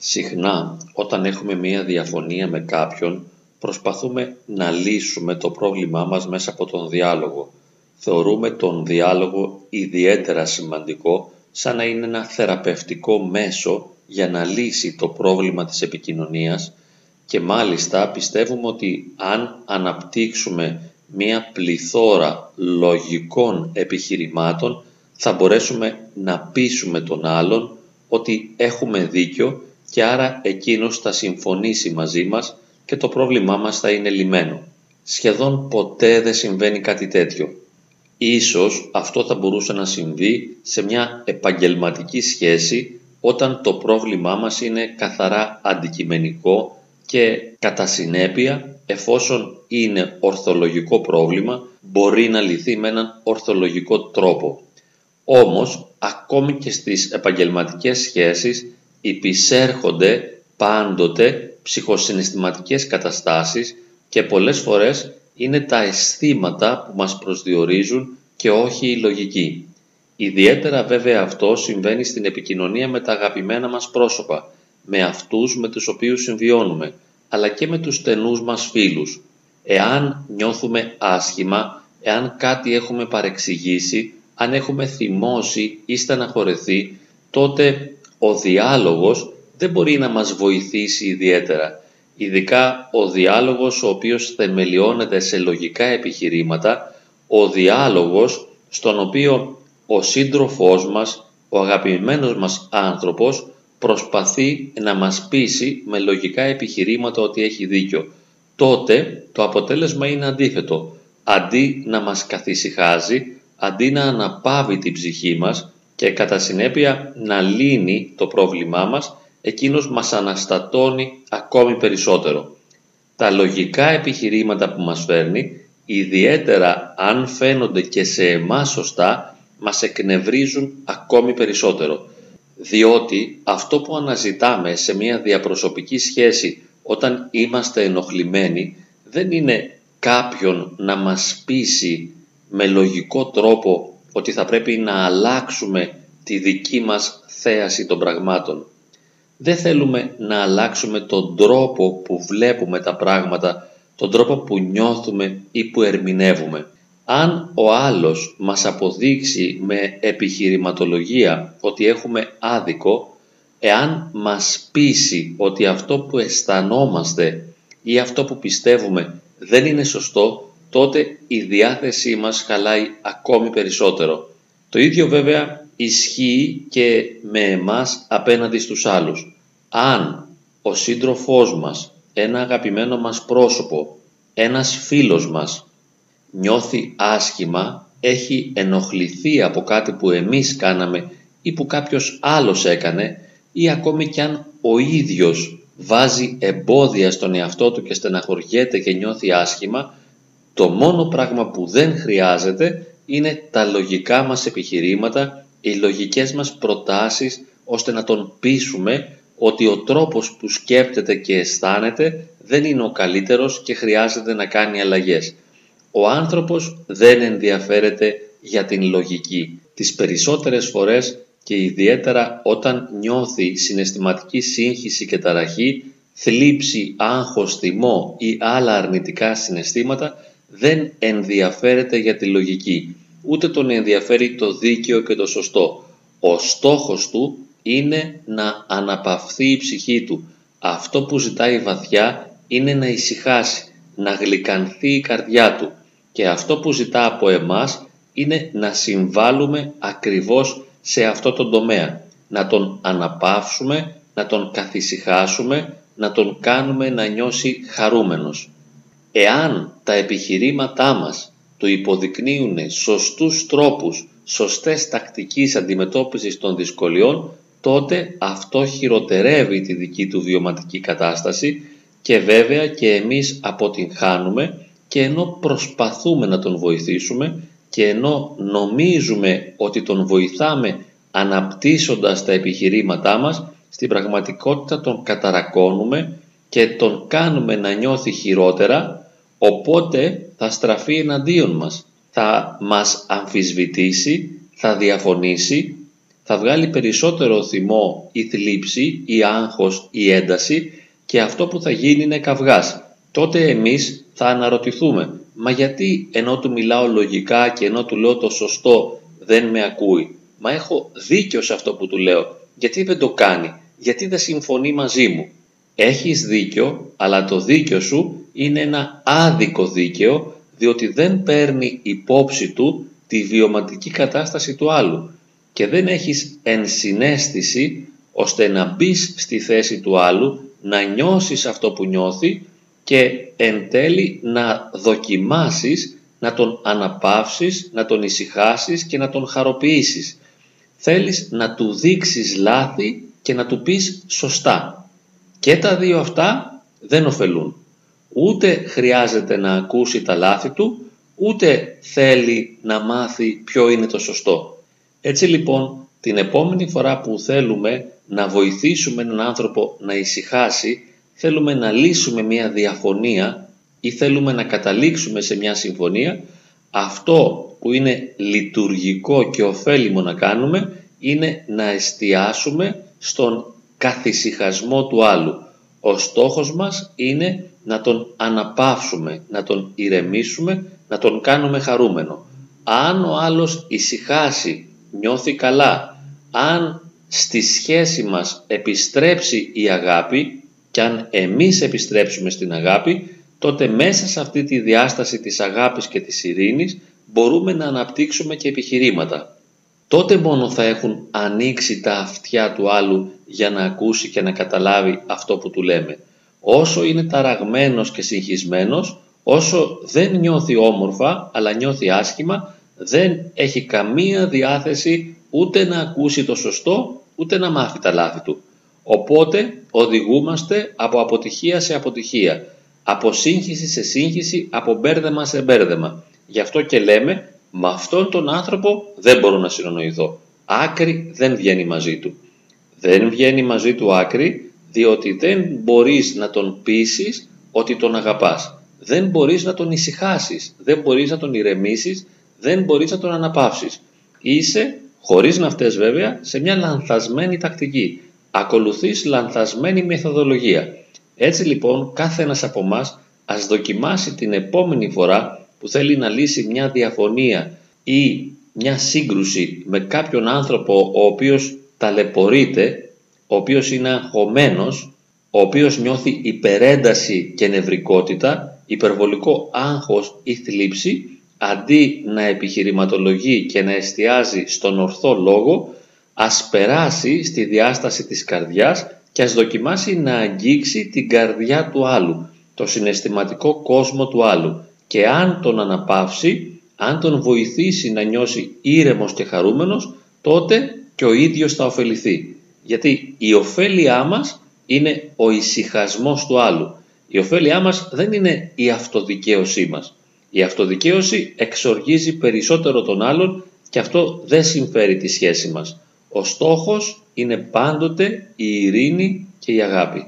Συχνά όταν έχουμε μία διαφωνία με κάποιον προσπαθούμε να λύσουμε το πρόβλημά μας μέσα από τον διάλογο. Θεωρούμε τον διάλογο ιδιαίτερα σημαντικό σαν να είναι ένα θεραπευτικό μέσο για να λύσει το πρόβλημα της επικοινωνίας και μάλιστα πιστεύουμε ότι αν αναπτύξουμε μία πληθώρα λογικών επιχειρημάτων θα μπορέσουμε να πείσουμε τον άλλον ότι έχουμε δίκιο και άρα εκείνος θα συμφωνήσει μαζί μας και το πρόβλημά μας θα είναι λυμένο. Σχεδόν ποτέ δεν συμβαίνει κάτι τέτοιο. Ίσως αυτό θα μπορούσε να συμβεί σε μια επαγγελματική σχέση όταν το πρόβλημά μας είναι καθαρά αντικειμενικό και κατά συνέπεια εφόσον είναι ορθολογικό πρόβλημα μπορεί να λυθεί με έναν ορθολογικό τρόπο. Όμως ακόμη και στις επαγγελματικές σχέσεις υπησέρχονται πάντοτε ψυχοσυναισθηματικές καταστάσεις και πολλές φορές είναι τα αισθήματα που μας προσδιορίζουν και όχι η λογική. Ιδιαίτερα βέβαια αυτό συμβαίνει στην επικοινωνία με τα αγαπημένα μας πρόσωπα, με αυτούς με τους οποίους συμβιώνουμε, αλλά και με τους στενούς μας φίλους. Εάν νιώθουμε άσχημα, εάν κάτι έχουμε παρεξηγήσει, αν έχουμε θυμώσει ή στεναχωρεθεί, τότε ο διάλογος δεν μπορεί να μας βοηθήσει ιδιαίτερα. Ειδικά ο διάλογος ο οποίος θεμελιώνεται σε λογικά επιχειρήματα, ο διάλογος στον οποίο ο σύντροφός μας, ο αγαπημένος μας άνθρωπος προσπαθεί να μας πείσει με λογικά επιχειρήματα ότι έχει δίκιο. Τότε το αποτέλεσμα είναι αντίθετο. Αντί να μας καθησυχάζει, αντί να αναπαύει την ψυχή μας και κατά συνέπεια να λύνει το πρόβλημά μας, εκείνος μας αναστατώνει ακόμη περισσότερο. Τα λογικά επιχειρήματα που μας φέρνει, ιδιαίτερα αν φαίνονται και σε εμάς σωστά, μας εκνευρίζουν ακόμη περισσότερο. Διότι αυτό που αναζητάμε σε μια διαπροσωπική σχέση όταν είμαστε ενοχλημένοι δεν είναι κάποιον να μας πείσει με λογικό τρόπο ότι θα πρέπει να αλλάξουμε τη δική μας θέαση των πραγμάτων. Δεν θέλουμε να αλλάξουμε τον τρόπο που βλέπουμε τα πράγματα, τον τρόπο που νιώθουμε ή που ερμηνεύουμε. Αν ο άλλος μας αποδείξει με επιχειρηματολογία ότι έχουμε άδικο, εάν μας πείσει ότι αυτό που αισθανόμαστε ή αυτό που πιστεύουμε δεν είναι σωστό, τότε η διάθεσή μας χαλάει ακόμη περισσότερο. Το ίδιο βέβαια ισχύει και με εμάς απέναντι στους άλλους. Αν ο σύντροφός μας, ένα αγαπημένο μας πρόσωπο, ένας φίλος μας νιώθει άσχημα, έχει ενοχληθεί από κάτι που εμείς κάναμε ή που κάποιος άλλος έκανε ή ακόμη κι αν ο ίδιος βάζει εμπόδια στον εαυτό του και στεναχωριέται και νιώθει άσχημα, το μόνο πράγμα που δεν χρειάζεται είναι τα λογικά μας επιχειρήματα, οι λογικές μας προτάσεις ώστε να τον πείσουμε ότι ο τρόπος που σκέπτεται και αισθάνεται δεν είναι ο καλύτερος και χρειάζεται να κάνει αλλαγές. Ο άνθρωπος δεν ενδιαφέρεται για την λογική. Τις περισσότερες φορές και ιδιαίτερα όταν νιώθει συναισθηματική σύγχυση και ταραχή, θλίψη, άγχος, θυμό ή άλλα αρνητικά συναισθήματα, δεν ενδιαφέρεται για τη λογική. Ούτε τον ενδιαφέρει το δίκαιο και το σωστό. Ο στόχος του είναι να αναπαυθεί η ψυχή του. Αυτό που ζητάει βαθιά είναι να ησυχάσει, να γλυκανθεί η καρδιά του. Και αυτό που ζητά από εμάς είναι να συμβάλλουμε ακριβώς σε αυτό το τομέα. Να τον αναπαύσουμε, να τον καθησυχάσουμε, να τον κάνουμε να νιώσει χαρούμενος. Εάν τα επιχειρήματά μας το υποδεικνύουν σωστούς τρόπους, σωστές τακτικής αντιμετώπισης των δυσκολιών, τότε αυτό χειροτερεύει τη δική του βιωματική κατάσταση και βέβαια και εμείς αποτυγχάνουμε και ενώ προσπαθούμε να τον βοηθήσουμε και ενώ νομίζουμε ότι τον βοηθάμε αναπτύσσοντας τα επιχειρήματά μας, στην πραγματικότητα τον καταρακώνουμε και τον κάνουμε να νιώθει χειρότερα, οπότε θα στραφεί εναντίον μας. Θα μας αμφισβητήσει, θα διαφωνήσει θα βγάλει περισσότερο θυμό η θλίψη, η άγχος, η ένταση και αυτό που θα γίνει είναι καυγάς. Τότε εμείς θα αναρωτηθούμε, μα γιατί ενώ του μιλάω λογικά και ενώ του λέω το σωστό δεν με ακούει; Μα έχω δίκιο σε αυτό που του λέω. Γιατί δεν το κάνει, γιατί δεν συμφωνεί μαζί μου; Έχεις δίκιο, αλλά το δίκιο σου είναι ένα άδικο δίκαιο, διότι δεν παίρνει υπόψη του τη βιωματική κατάσταση του άλλου και δεν έχεις ενσυναίσθηση ώστε να μπεις στη θέση του άλλου, να νιώσεις αυτό που νιώθει και εν τέλει να δοκιμάσεις να τον αναπαύσεις, να τον ησυχάσεις και να τον χαροποιήσεις. Θέλεις να του δείξεις λάθη και να του πεις σωστά. Και τα δύο αυτά δεν ωφελούν. Ούτε χρειάζεται να ακούσει τα λάθη του, ούτε θέλει να μάθει ποιο είναι το σωστό. Έτσι λοιπόν, την επόμενη φορά που θέλουμε να βοηθήσουμε έναν άνθρωπο να ησυχάσει, θέλουμε να λύσουμε μια διαφωνία ή θέλουμε να καταλήξουμε σε μια συμφωνία, αυτό που είναι λειτουργικό και ωφέλιμο να κάνουμε είναι να εστιάσουμε στον καθησυχασμό του άλλου. Ο στόχος μας είναι να τον αναπαύσουμε, να τον ηρεμήσουμε, να τον κάνουμε χαρούμενο. Αν ο άλλος ησυχάσει, νιώθει καλά, αν στη σχέση μας επιστρέψει η αγάπη και αν εμείς επιστρέψουμε στην αγάπη, τότε μέσα σε αυτή τη διάσταση της αγάπης και της ειρήνης μπορούμε να αναπτύξουμε και επιχειρήματα. Τότε μόνο θα έχουν ανοίξει τα αυτιά του άλλου για να ακούσει και να καταλάβει αυτό που του λέμε. Όσο είναι ταραγμένος και συγχυσμένος, όσο δεν νιώθει όμορφα αλλά νιώθει άσχημα, δεν έχει καμία διάθεση ούτε να ακούσει το σωστό ούτε να μάθει τα λάθη του. Οπότε οδηγούμαστε από αποτυχία σε αποτυχία από σύγχυση σε σύγχυση, από μπέρδεμα σε μπέρδεμα. Γι' αυτό και λέμε, με αυτόν τον άνθρωπο δεν μπορώ να συνονοηθώ. Άκρη δεν βγαίνει μαζί του. Δεν βγαίνει μαζί του άκρη, διότι δεν μπορείς να τον πείσεις ότι τον αγαπάς. Δεν μπορείς να τον ησυχάσεις, δεν μπορείς να τον ηρεμήσεις, δεν μπορείς να τον αναπαύσεις. Είσαι, χωρίς να φταίς βέβαια, σε μια λανθασμένη τακτική. Ακολουθείς λανθασμένη μεθοδολογία. Έτσι λοιπόν κάθε ένας από εμάς ας δοκιμάσει την επόμενη φορά που θέλει να λύσει μια διαφωνία ή μια σύγκρουση με κάποιον άνθρωπο ο οποίος ταλαιπωρείται, ο οποίος είναι αγχωμένος, ο οποίος νιώθει υπερένταση και νευρικότητα, υπερβολικό άγχος ή θλίψη, αντί να επιχειρηματολογεί και να εστιάζει στον ορθό λόγο, ας περάσει στη διάσταση της καρδιάς και ας δοκιμάσει να αγγίξει την καρδιά του άλλου, το συναισθηματικό κόσμο του άλλου και αν τον αναπαύσει, αν τον βοηθήσει να νιώσει ήρεμος και χαρούμενος, τότε και ο ίδιος θα ωφεληθεί. Γιατί η ωφέλειά μας είναι ο ησυχασμός του άλλου. Η ωφέλειά μας δεν είναι η αυτοδικαίωσή μας. Η αυτοδικαίωση εξοργίζει περισσότερο τον άλλον και αυτό δεν συμφέρει τη σχέση μας. Ο στόχος είναι πάντοτε η ειρήνη και η αγάπη.